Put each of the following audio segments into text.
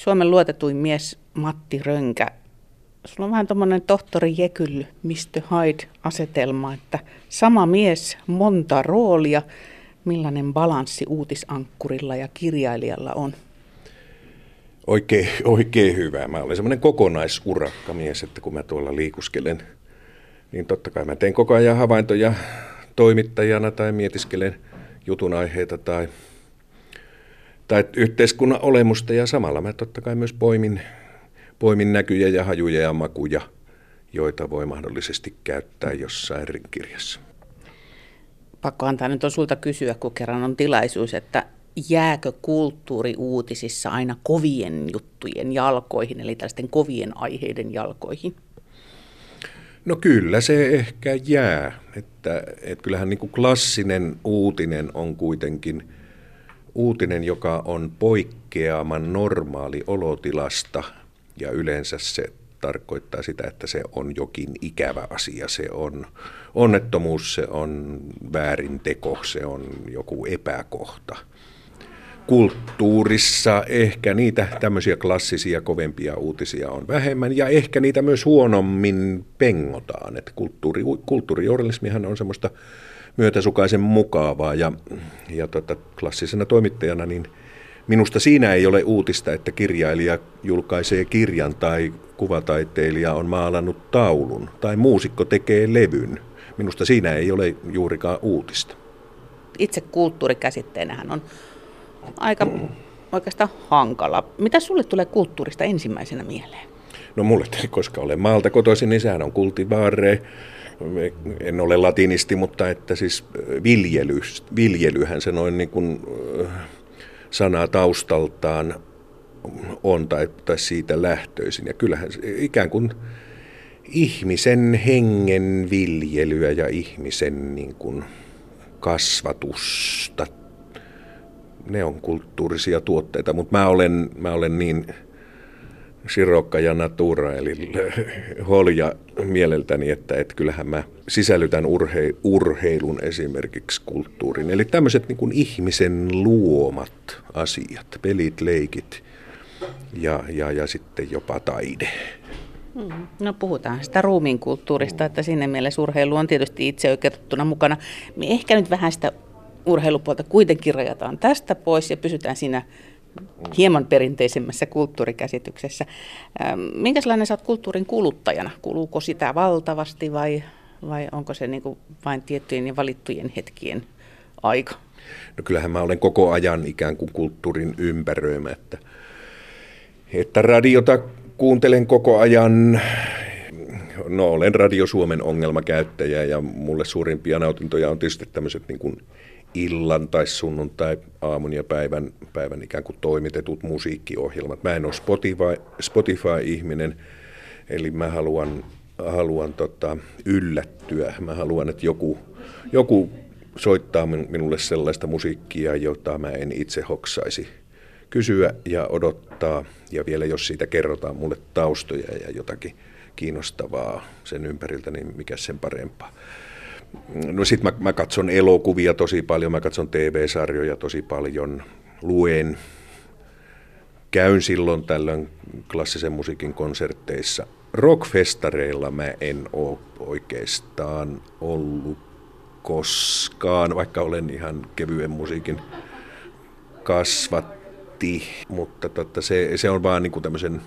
Suomen luotetuin mies Matti Rönkä. Sulla on vähän tuommoinen tohtori Jekyll, Mr. Hyde-asetelma, että sama mies, monta roolia. Millainen balanssi uutisankkurilla ja kirjailijalla on? Oikein, oikein hyvä. Mä olen semmoinen kokonaisurakkamies, että kun mä tuolla liikuskelen, niin totta kai mä teen koko ajan havaintoja toimittajana tai mietiskelen jutun aiheita tai, tai yhteiskunnan olemusta ja samalla mä totta kai myös poimin, poimin näkyjä ja hajuja ja makuja, joita voi mahdollisesti käyttää jossain kirjassa. Pakko antaa nyt on sulta kysyä, kun kerran on tilaisuus, että jääkö kulttuuri uutisissa aina kovien juttujen jalkoihin, eli tällaisten kovien aiheiden jalkoihin? No kyllä se ehkä jää, että, että kyllähän niin kuin klassinen uutinen on kuitenkin uutinen, joka on poikkeaman normaali olotilasta ja yleensä se tarkoittaa sitä, että se on jokin ikävä asia, se on onnettomuus, se on väärinteko, se on joku epäkohta – kulttuurissa ehkä niitä tämmöisiä klassisia kovempia uutisia on vähemmän ja ehkä niitä myös huonommin pengotaan. Että kulttuuri, kulttuurijournalismihan on semmoista myötäsukaisen mukavaa ja, ja tota, klassisena toimittajana niin minusta siinä ei ole uutista, että kirjailija julkaisee kirjan tai kuvataiteilija on maalannut taulun tai muusikko tekee levyn. Minusta siinä ei ole juurikaan uutista. Itse kulttuurikäsitteenähän on aika oikeastaan hankala. Mitä sulle tulee kulttuurista ensimmäisenä mieleen? No mulle, koska olen maalta kotoisin, niin sehän on kultivaare. En ole latinisti, mutta että siis viljely, viljelyhän se noin niin kuin sanaa taustaltaan on tai, tai siitä lähtöisin. Ja kyllähän se ikään kuin ihmisen hengen viljelyä ja ihmisen niin kuin kasvatusta ne on kulttuurisia tuotteita, mutta mä olen, mä olen niin sirokka ja natura, eli holja mieleltäni, että, että kyllähän mä sisällytän urhe, urheilun esimerkiksi kulttuuriin. Eli tämmöiset niin ihmisen luomat asiat, pelit, leikit ja, ja, ja sitten jopa taide. Hmm. No puhutaan sitä ruumiin kulttuurista, että sinne mielessä urheilu on tietysti itse oikeutettuna mukana. Me ehkä nyt vähän sitä urheilupuolta kuitenkin rajataan tästä pois ja pysytään siinä hieman perinteisemmässä kulttuurikäsityksessä. Ähm, minkälainen sä oot kulttuurin kuluttajana? Kuluuko sitä valtavasti vai, vai onko se niin vain tiettyjen ja valittujen hetkien aika? No kyllähän mä olen koko ajan ikään kuin kulttuurin ympäröimä, että, että radiota kuuntelen koko ajan. No olen Radio Suomen ongelmakäyttäjä ja mulle suurimpia nautintoja on tietysti tämmöiset niin kuin illan tai sunnuntai aamun ja päivän, päivän ikään kuin toimitetut musiikkiohjelmat. Mä en ole Spotify, Spotify-ihminen, eli mä haluan, haluan tota, yllättyä. Mä haluan, että joku, joku soittaa minulle sellaista musiikkia, jota mä en itse hoksaisi kysyä ja odottaa. Ja vielä jos siitä kerrotaan mulle taustoja ja jotakin kiinnostavaa sen ympäriltä, niin mikä sen parempaa. No sit mä, mä katson elokuvia tosi paljon, mä katson TV-sarjoja tosi paljon, luen, käyn silloin tällöin klassisen musiikin konsertteissa. Rockfestareilla mä en ole oikeastaan ollut koskaan, vaikka olen ihan kevyen musiikin kasvatti, mutta totta, se, se on vaan niin tämmöisen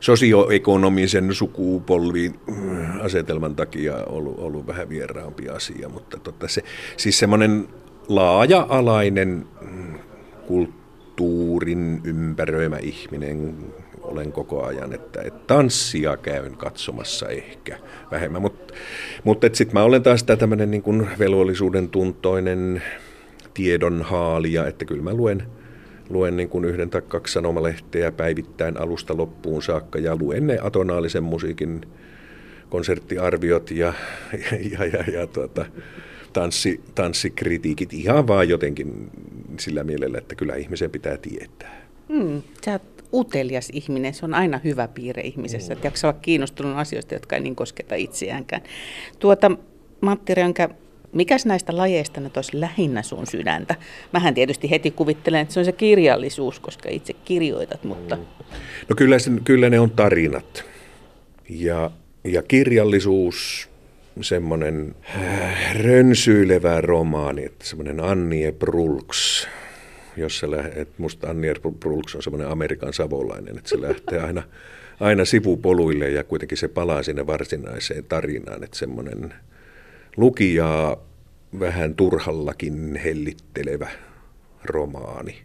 sosioekonomisen sukupolvin äh, asetelman takia ollut, ollut vähän vieraampi asia, mutta totta se, siis semmoinen laaja-alainen mm, kulttuurin ympäröimä ihminen olen koko ajan, että, että tanssia käyn katsomassa ehkä vähemmän, mutta, mutta sitten mä olen taas tämmöinen niin velvollisuuden tuntoinen tiedonhaalija, että kyllä mä luen – luen niin kuin yhden tai kaksi sanomalehteä päivittäin alusta loppuun saakka ja luen ne atonaalisen musiikin konserttiarviot ja, ja, ja, ja tuota, tanssi, tanssikritiikit ihan vaan jotenkin sillä mielellä, että kyllä ihmisen pitää tietää. Mm, sä oot utelias ihminen, se on aina hyvä piirre ihmisessä, mm. että jaksaa olla kiinnostunut asioista, jotka ei niin kosketa itseäänkään. Tuota, Matti Rönkä, Mikäs näistä lajeista nyt olisi lähinnä sun sydäntä? Mähän tietysti heti kuvittelen, että se on se kirjallisuus, koska itse kirjoitat, mutta... Mm. No kyllä, se, kyllä ne on tarinat. Ja, ja kirjallisuus, semmoinen äh, rönsyilevä romaani, semmoinen Annie Brulks, jossa että musta Annie Brulks on semmoinen Amerikan savolainen, että se lähtee aina, aina sivupoluille ja kuitenkin se palaa sinne varsinaiseen tarinaan, että semmoinen lukijaa vähän turhallakin hellittelevä romaani.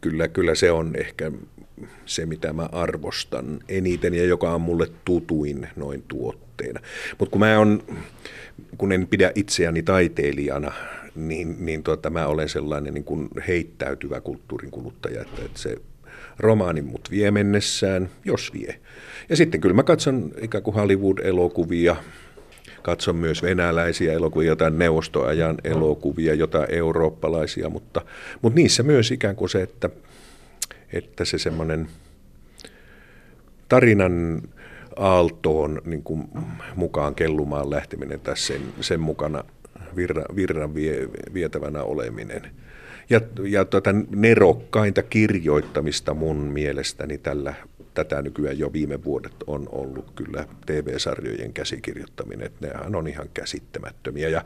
Kyllä, kyllä se on ehkä se, mitä mä arvostan eniten ja joka on mulle tutuin noin tuotteena. Mutta kun mä on, kun en pidä itseäni taiteilijana, niin, niin tuota, mä olen sellainen niin kuin heittäytyvä kulttuurin kuluttaja, että, että se romaani mut vie mennessään, jos vie. Ja sitten kyllä mä katson ikään kuin Hollywood-elokuvia, katson myös venäläisiä elokuvia, jotain neuvostoajan elokuvia, jotain eurooppalaisia, mutta, mutta niissä myös ikään kuin se, että, että se semmoinen tarinan aaltoon niin kuin mukaan kellumaan lähteminen tässä sen, sen mukana virran, virran vie, vietävänä oleminen. Ja, ja tuota, nerokkainta kirjoittamista mun mielestäni tällä tätä nykyään jo viime vuodet on ollut kyllä TV-sarjojen käsikirjoittaminen, että nehän on ihan käsittämättömiä. Ja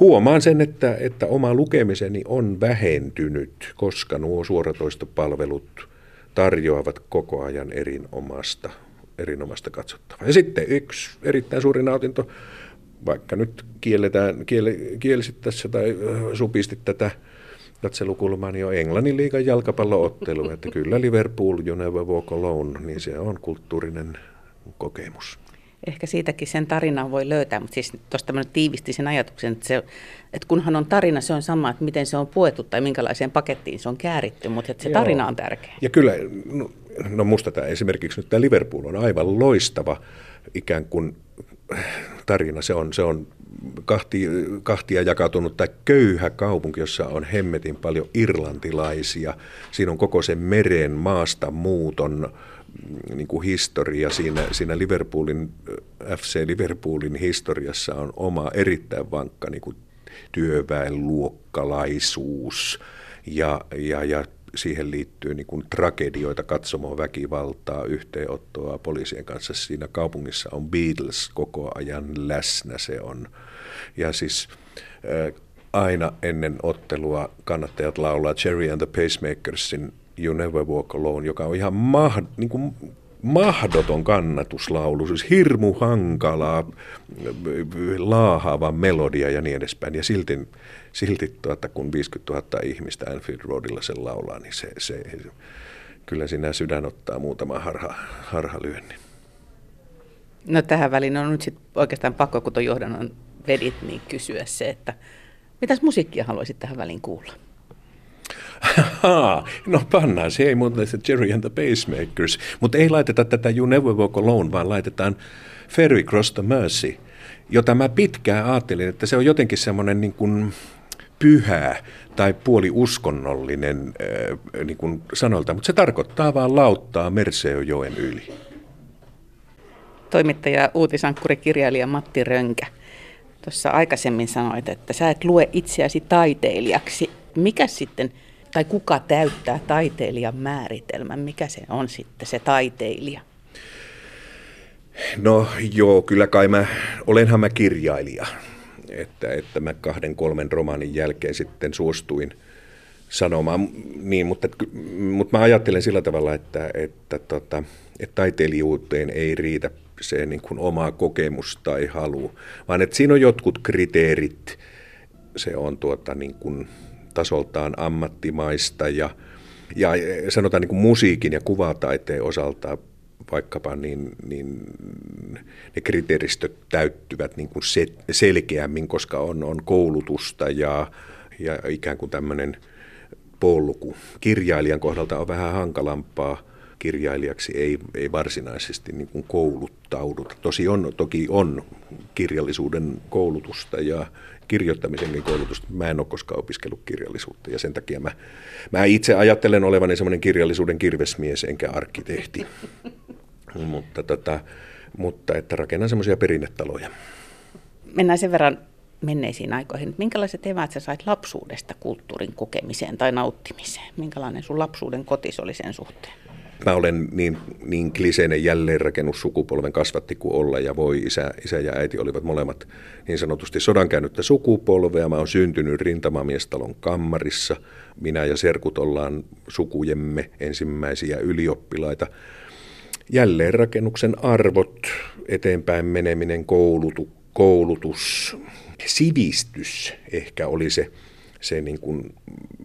huomaan sen, että, että oma lukemiseni on vähentynyt, koska nuo suoratoistopalvelut tarjoavat koko ajan erinomasta, erinomasta katsottavaa. Ja sitten yksi erittäin suuri nautinto, vaikka nyt kielletään, kiel, kielisit tässä tai supistit tätä katselukulmaan jo Englannin liigan jalkapalloottelu, että kyllä Liverpool, never walk alone, niin se on kulttuurinen kokemus. Ehkä siitäkin sen tarinan voi löytää, mutta siis tuosta mä tiivistin sen ajatuksen, että, se, että kunhan on tarina, se on sama, että miten se on puettu tai minkälaiseen pakettiin se on kääritty, mutta että se Joo. tarina on tärkeä. Ja kyllä, no, no musta tämä esimerkiksi nyt tämä Liverpool on aivan loistava ikään kuin tarina. Se on, se on kahti, kahtia jakautunut tai köyhä kaupunki, jossa on hemmetin paljon irlantilaisia. Siinä on koko sen meren maasta muuton mm, niin kuin historia. Siinä, siinä Liverpoolin, FC Liverpoolin historiassa on oma erittäin vankka niin kuin työväenluokkalaisuus ja, ja, ja siihen liittyy niin kuin tragedioita, katsomoa, väkivaltaa, yhteenottoa poliisien kanssa. Siinä kaupungissa on Beatles koko ajan läsnä. Se on ja siis äh, aina ennen ottelua kannattajat laulaa Cherry and the Pacemakersin You Never Walk Alone, joka on ihan mah, niin kuin mahdoton kannatuslaulu, siis hirmu hankalaa, laahaava melodia ja niin edespäin. Ja silti, silti tuota, kun 50 000 ihmistä Anfield Roadilla sen laulaa, niin se, se, kyllä sinä sydän ottaa muutama harha, harhalyönnin. No tähän väliin on nyt sit oikeastaan pakko, kun tuon johdannon vedit, niin kysyä se, että mitäs musiikkia haluaisit tähän väliin kuulla? no pannaan, se ei muuten se Jerry and the Pacemakers, mutta ei laiteta tätä You Never Walk Alone, vaan laitetaan Ferry Cross the Mercy, jota mä pitkään ajattelin, että se on jotenkin semmoinen niin kuin pyhä tai puoli uskonnollinen äh, niin kuin sanolta, mutta se tarkoittaa vaan lauttaa Merseojoen yli. Toimittaja, uutisankkuri, kirjailija Matti Rönkä. Tuossa aikaisemmin sanoit, että sä et lue itseäsi taiteilijaksi. Mikä sitten, tai kuka täyttää taiteilijan määritelmän? Mikä se on sitten se taiteilija? No joo, kyllä kai mä, olenhan mä kirjailija. Että, että mä kahden kolmen romaanin jälkeen sitten suostuin sanomaan, niin, mutta, mutta mä ajattelen sillä tavalla, että, että, tota, että taiteilijuuteen ei riitä se niin kuin oma kokemus tai halu, vaan että siinä on jotkut kriteerit. Se on tuota niin kuin tasoltaan ammattimaista ja, ja sanotaan niin kuin musiikin ja kuvataiteen osalta vaikkapa, niin, niin ne kriteeristöt täyttyvät niin kuin se, selkeämmin, koska on, on koulutusta ja, ja ikään kuin tämmöinen polku. Kirjailijan kohdalta on vähän hankalampaa kirjailijaksi ei, ei varsinaisesti niin kuin kouluttauduta. Tosi on, toki on kirjallisuuden koulutusta ja kirjoittamisenkin koulutusta. Mä en ole koskaan opiskellut kirjallisuutta ja sen takia mä, mä itse ajattelen olevani semmoinen kirjallisuuden kirvesmies enkä arkkitehti. Mutta, tota, mutta että rakennan semmoisia perinnetaloja. Mennään sen verran menneisiin aikoihin. Minkälaiset eväät sä sait lapsuudesta kulttuurin kokemiseen tai nauttimiseen? Minkälainen sun lapsuuden kotis oli sen suhteen? Mä olen niin, niin kliseinen jälleenrakennussukupolven kasvatti kuin olla ja voi isä, isä ja äiti olivat molemmat niin sanotusti sodankäännyttä sukupolvea. Mä oon syntynyt rintamamiestalon kammarissa. Minä ja serkut ollaan sukujemme ensimmäisiä ylioppilaita. Jälleenrakennuksen arvot, eteenpäin meneminen, koulutu, koulutus, sivistys ehkä oli se, se niin kuin,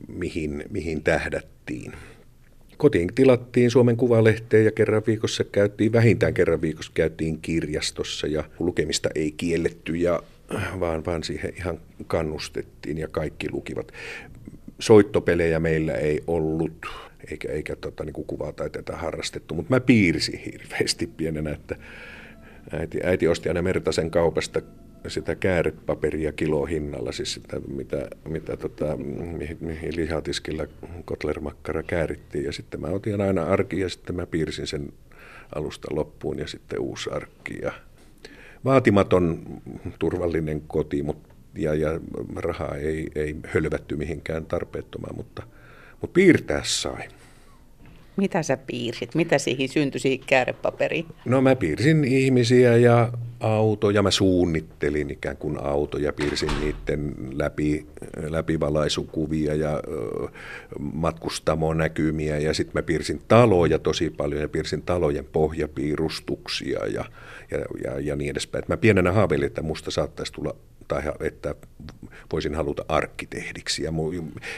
mihin, mihin tähdättiin. Kotiin tilattiin Suomen Kuvalehteen ja kerran viikossa käytiin, vähintään kerran viikossa käytiin kirjastossa ja lukemista ei kielletty, ja, vaan, vaan siihen ihan kannustettiin ja kaikki lukivat. Soittopelejä meillä ei ollut, eikä, eikä tota, niin kuin kuvataiteita harrastettu, mutta mä piirsin hirveästi pienenä, että äiti, äiti osti aina Mertasen kaupasta sitä käärepaperia kilohinnalla, siis sitä, mitä, mitä tota, mihin, mihin lihatiskillä kotlermakkara käärittiin. Ja sitten mä otin aina arki ja sitten mä piirsin sen alusta loppuun ja sitten uusi arkki. Ja vaatimaton turvallinen koti, mutta ja, ja rahaa ei, ei hölvätty mihinkään tarpeettomaan, mutta, mutta piirtää sai. Mitä sä piirsit? Mitä siihen syntyi siihen käärepaperiin? No mä piirsin ihmisiä ja autoja. Mä suunnittelin ikään kuin autoja, piirsin niiden läpi, läpivalaisukuvia ja ö, matkustamonäkymiä. Ja sitten mä piirsin taloja tosi paljon ja piirsin talojen pohjapiirustuksia ja, ja, ja, ja niin edespäin. Et mä pienenä haaveilin, että musta saattaisi tulla tai että voisin haluta arkkitehdiksi. Ja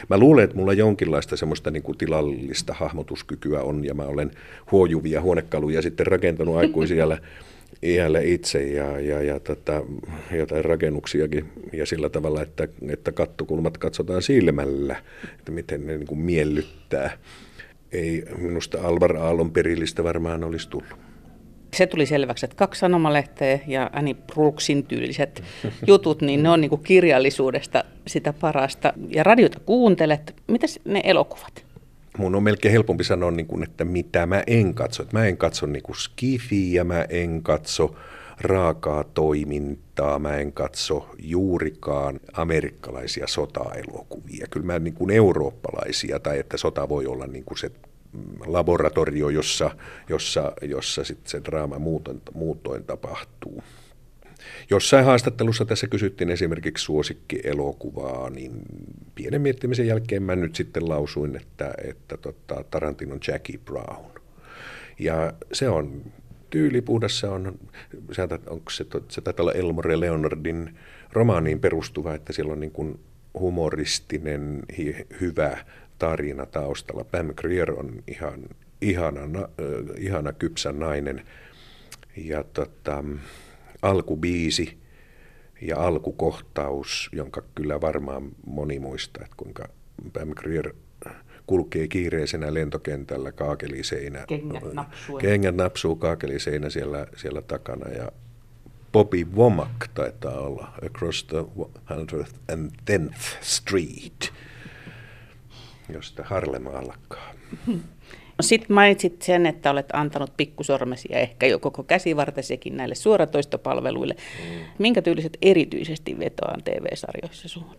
mä luulen, että mulla jonkinlaista semmoista niin kuin tilallista hahmotuskykyä on, ja mä olen huojuvia huonekaluja sitten rakentanut aikuisilla iällä itse ja, ja, ja tota, jotain rakennuksiakin ja sillä tavalla, että, että kattokulmat katsotaan silmällä, että miten ne niin kuin miellyttää. Ei minusta Alvar Aallon perillistä varmaan olisi tullut se tuli selväksi, että kaksi sanomalehteä ja Annie Brooksin tyyliset jutut, niin ne on niin kuin kirjallisuudesta sitä parasta. Ja radiota kuuntelet. Mitäs ne elokuvat? Mun on melkein helpompi sanoa, niin kuin, että mitä mä en katso. Että mä en katso niin kuin skifiä, mä en katso raakaa toimintaa, mä en katso juurikaan amerikkalaisia sotaelokuvia. Kyllä mä niin kuin eurooppalaisia, tai että sota voi olla niin kuin se laboratorio, jossa, jossa, jossa sit se draama muutoin, muutoin tapahtuu. Jossain haastattelussa tässä kysyttiin esimerkiksi suosikkielokuvaa, niin pienen miettimisen jälkeen mä nyt sitten lausuin, että, että tota, Tarantinon Jackie Brown. Ja se on tyylipuhdas, se on, se, onko se, se taitaa olla Elmore Leonardin romaaniin perustuva, että siellä on niin kuin humoristinen, hi, hyvä tarina taustalla. Pam Grier on ihan ihana, äh, ihana kypsä nainen. Ja tota, alkubiisi ja alkukohtaus, jonka kyllä varmaan moni muistaa, että kuinka Pam Grier kulkee kiireisenä lentokentällä kaakeliseinä. Kengät napsuu. Kengät napsuu kaakeliseinä siellä, siellä takana ja Bobby Womack taitaa olla Across the 110th Street josta Harlem alkaa. No Sitten mainitsit sen, että olet antanut pikkusormesi ja ehkä jo koko käsivartesikin näille suoratoistopalveluille. Mm. Minkä tyyliset erityisesti vetoaan TV-sarjoissa suhun?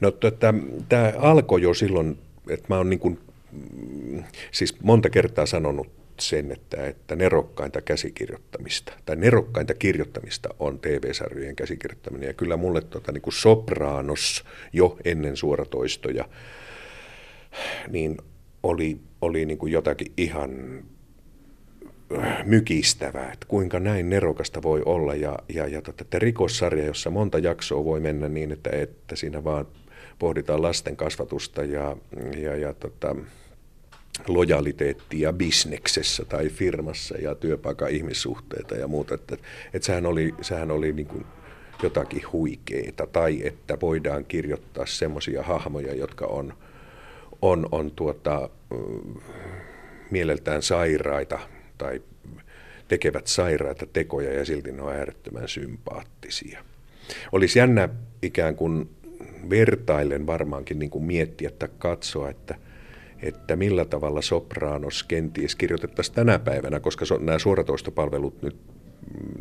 No tota, tämä alkoi jo silloin, että mä oon niin kuin, mm, siis monta kertaa sanonut sen, että, että nerokkainta käsikirjoittamista tai nerokkainta kirjoittamista on TV-sarjojen käsikirjoittaminen. Ja kyllä mulle tota, niin kuin Sopranos jo ennen suoratoistoja niin oli, oli niin kuin jotakin ihan äh, mykistävää, että kuinka näin nerokasta voi olla. Ja, ja, ja tota, että rikossarja, jossa monta jaksoa voi mennä niin, että, että siinä vaan pohditaan lasten kasvatusta ja, ja, ja tota, lojaliteettia bisneksessä tai firmassa ja työpaikan ihmissuhteita ja muuta. Että, että sehän oli, sehän oli niin kuin jotakin huikeeta tai että voidaan kirjoittaa semmoisia hahmoja, jotka on – on, on tuota, mieleltään sairaita tai tekevät sairaita tekoja ja silti ne on äärettömän sympaattisia. Olisi jännä ikään kuin vertailen varmaankin niin kuin miettiä tai katsoa, että, että millä tavalla Sopranos kenties kirjoitettaisiin tänä päivänä, koska so, nämä suoratoistopalvelut nyt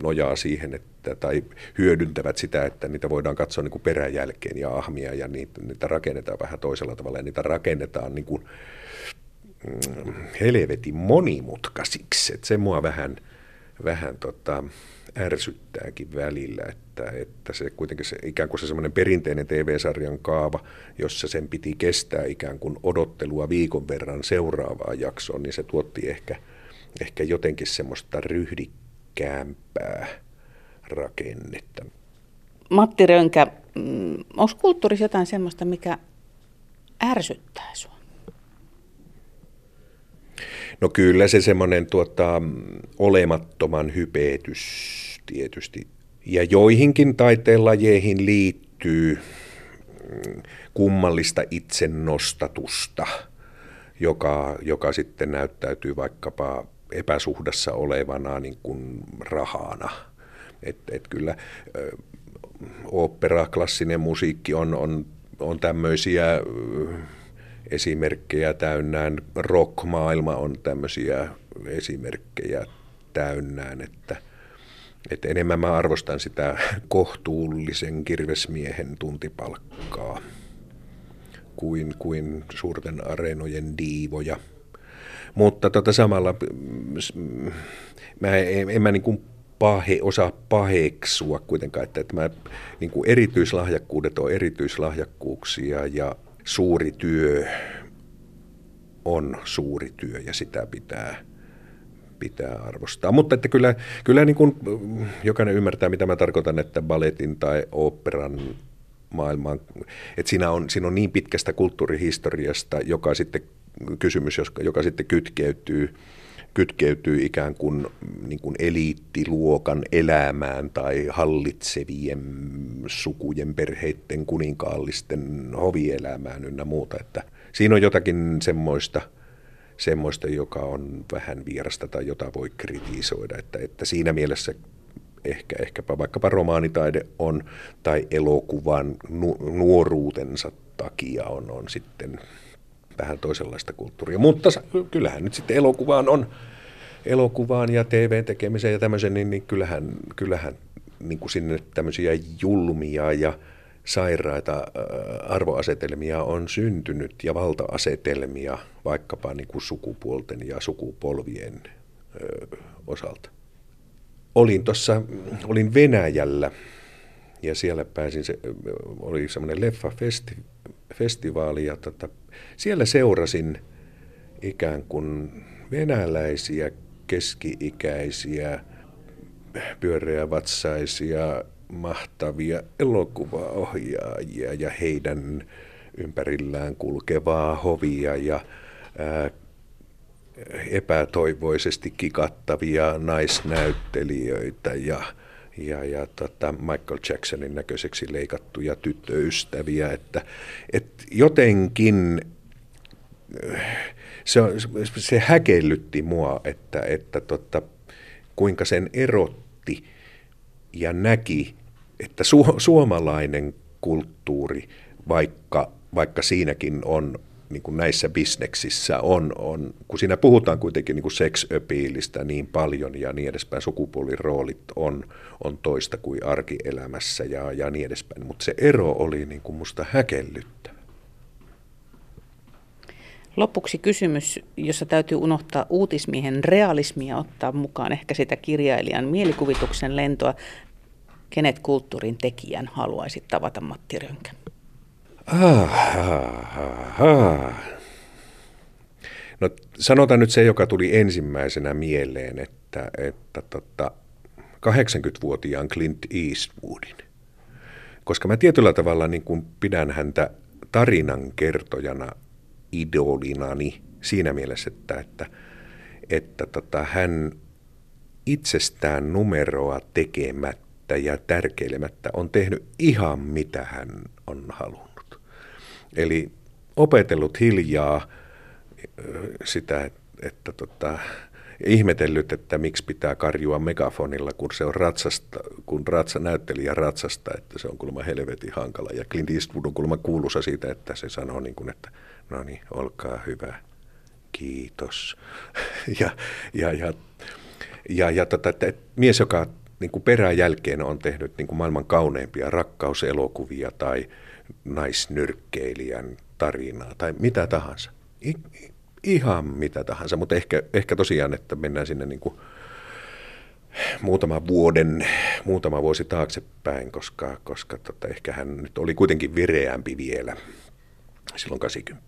nojaa siihen, että, tai hyödyntävät sitä, että niitä voidaan katsoa niin kuin peräjälkeen ja ahmia ja niitä, niitä rakennetaan vähän toisella tavalla ja niitä rakennetaan niin kuin, mm, helvetin monimutkaisiksi. Että se mua vähän, vähän tota, ärsyttääkin välillä, että, että se kuitenkin se, ikään kuin se semmoinen perinteinen TV-sarjan kaava, jossa sen piti kestää ikään kuin odottelua viikon verran seuraavaan jaksoon, niin se tuotti ehkä, ehkä jotenkin semmoista ryhdikkäämpää rakennetta. Matti Rönkä, mm, onko kulttuurissa jotain semmoista, mikä ärsyttää sinua? No kyllä se semmoinen tuota, olemattoman hypetys tietysti. Ja joihinkin taiteenlajeihin liittyy mm, kummallista itsennostatusta, joka, joka sitten näyttäytyy vaikkapa epäsuhdassa olevana niin kuin rahana. Et, et kyllä opera, klassinen musiikki on, on, on tämmöisiä esimerkkejä täynnään, rock-maailma on tämmöisiä esimerkkejä täynnään, että, että enemmän mä arvostan sitä kohtuullisen kirvesmiehen tuntipalkkaa kuin, kuin suurten areenojen diivoja. Mutta tota samalla mä en, en mä niin kuin pahe, osaa paheksua kuitenkaan, että, että mä, niin kuin erityislahjakkuudet on erityislahjakkuuksia ja suuri työ on suuri työ ja sitä pitää, pitää arvostaa. Mutta että kyllä, kyllä niin kuin jokainen ymmärtää, mitä mä tarkoitan, että balletin tai operan maailmaan, että siinä on, siinä on niin pitkästä kulttuurihistoriasta, joka sitten kysymys, joka sitten kytkeytyy kytkeytyy ikään kuin, niin kuin eliittiluokan elämään tai hallitsevien sukujen, perheiden, kuninkaallisten hovielämään ynnä muuta. Että siinä on jotakin semmoista, semmoista, joka on vähän vierasta tai jota voi kritisoida. Että, että siinä mielessä ehkä, ehkäpä vaikkapa romaanitaide on tai elokuvan nu, nuoruutensa takia on, on sitten vähän toisenlaista kulttuuria. Mutta kyllähän nyt sitten elokuvaan on, elokuvaan ja TV-tekemiseen ja tämmöisen, niin, niin kyllähän, kyllähän niin kuin sinne tämmöisiä julmia ja sairaita arvoasetelmia on syntynyt ja valta-asetelmia vaikkapa niin kuin sukupuolten ja sukupolvien osalta. Olin tuossa, olin Venäjällä ja siellä pääsin, se, oli semmoinen leffafestivaali ja tota, siellä seurasin ikään kuin venäläisiä keski-ikäisiä, pyöreävatsaisia, mahtavia elokuvaohjaajia ja heidän ympärillään kulkevaa hovia ja ää, epätoivoisesti kikattavia naisnäyttelijöitä ja, ja, ja tota Michael Jacksonin näköiseksi leikattuja tyttöystäviä, että, että jotenkin se, se häkellytti mua, että, että tota, kuinka sen erotti ja näki, että su, suomalainen kulttuuri, vaikka, vaikka siinäkin on niin kuin näissä bisneksissä on, on, kun siinä puhutaan kuitenkin niin seksöpiilistä niin paljon ja niin edespäin, sukupuoliroolit on, on toista kuin arkielämässä ja, ja niin edespäin, mutta se ero oli niin kuin musta häkellyttävä. Lopuksi kysymys, jossa täytyy unohtaa uutismiehen realismia ottaa mukaan ehkä sitä kirjailijan mielikuvituksen lentoa. Kenet kulttuurin tekijän haluaisit tavata Matti Rönkä? Ah, ah, ah. No sanotaan nyt se, joka tuli ensimmäisenä mieleen, että, että tota, 80-vuotiaan Clint Eastwoodin. Koska mä tietyllä tavalla niin kuin pidän häntä tarinan kertojana idolinani siinä mielessä, että, että, että tota, hän itsestään numeroa tekemättä ja tärkeilemättä on tehnyt ihan mitä hän on halunnut. Eli opetellut hiljaa sitä, että, että tota, ihmetellyt, että miksi pitää karjua megafonilla, kun se on ratsasta, kun ratsa, näyttelijä ratsasta, että se on kuulemma helvetin hankala. Ja Clint Eastwood on kuulemma kuuluisa siitä, että se sanoo niin kuin, että no niin, olkaa hyvä, kiitos. ja, ja, ja Ja, ja tota, että, mies, joka niin kuin peräjälkeen on tehnyt niin kuin maailman kauneimpia rakkauselokuvia tai naisnyrkkeilijän tarinaa tai mitä tahansa. I, ihan mitä tahansa, mutta ehkä, ehkä tosiaan, että mennään sinne niin kuin muutama vuoden, muutama vuosi taaksepäin, koska, koska tota, ehkä hän nyt oli kuitenkin vireämpi vielä silloin 80